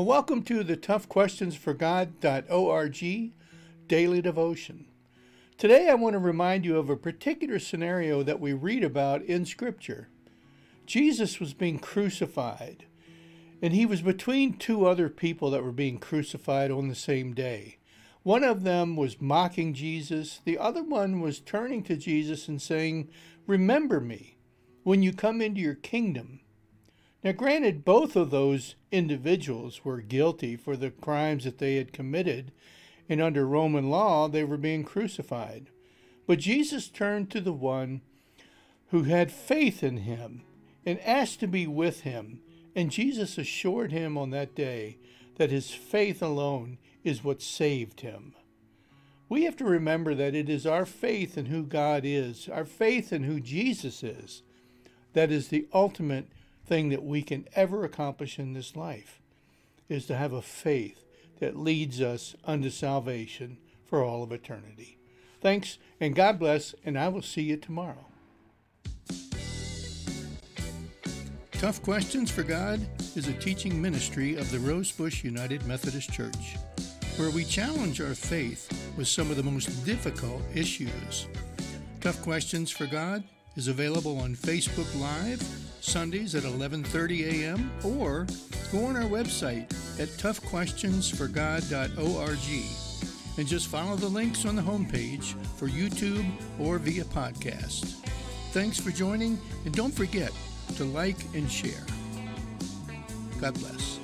Well, welcome to the toughquestionsforgod.org daily devotion. Today I want to remind you of a particular scenario that we read about in Scripture. Jesus was being crucified, and he was between two other people that were being crucified on the same day. One of them was mocking Jesus, the other one was turning to Jesus and saying, Remember me when you come into your kingdom. Now, granted, both of those individuals were guilty for the crimes that they had committed, and under Roman law, they were being crucified. But Jesus turned to the one who had faith in him and asked to be with him, and Jesus assured him on that day that his faith alone is what saved him. We have to remember that it is our faith in who God is, our faith in who Jesus is, that is the ultimate thing that we can ever accomplish in this life is to have a faith that leads us unto salvation for all of eternity. Thanks, and God bless, and I will see you tomorrow. Tough Questions for God is a teaching ministry of the Rosebush United Methodist Church, where we challenge our faith with some of the most difficult issues. Tough Questions for God is available on Facebook Live Sundays at 11:30 a.m. or go on our website at toughquestionsforgod.org and just follow the links on the homepage for YouTube or via podcast. Thanks for joining and don't forget to like and share. God bless.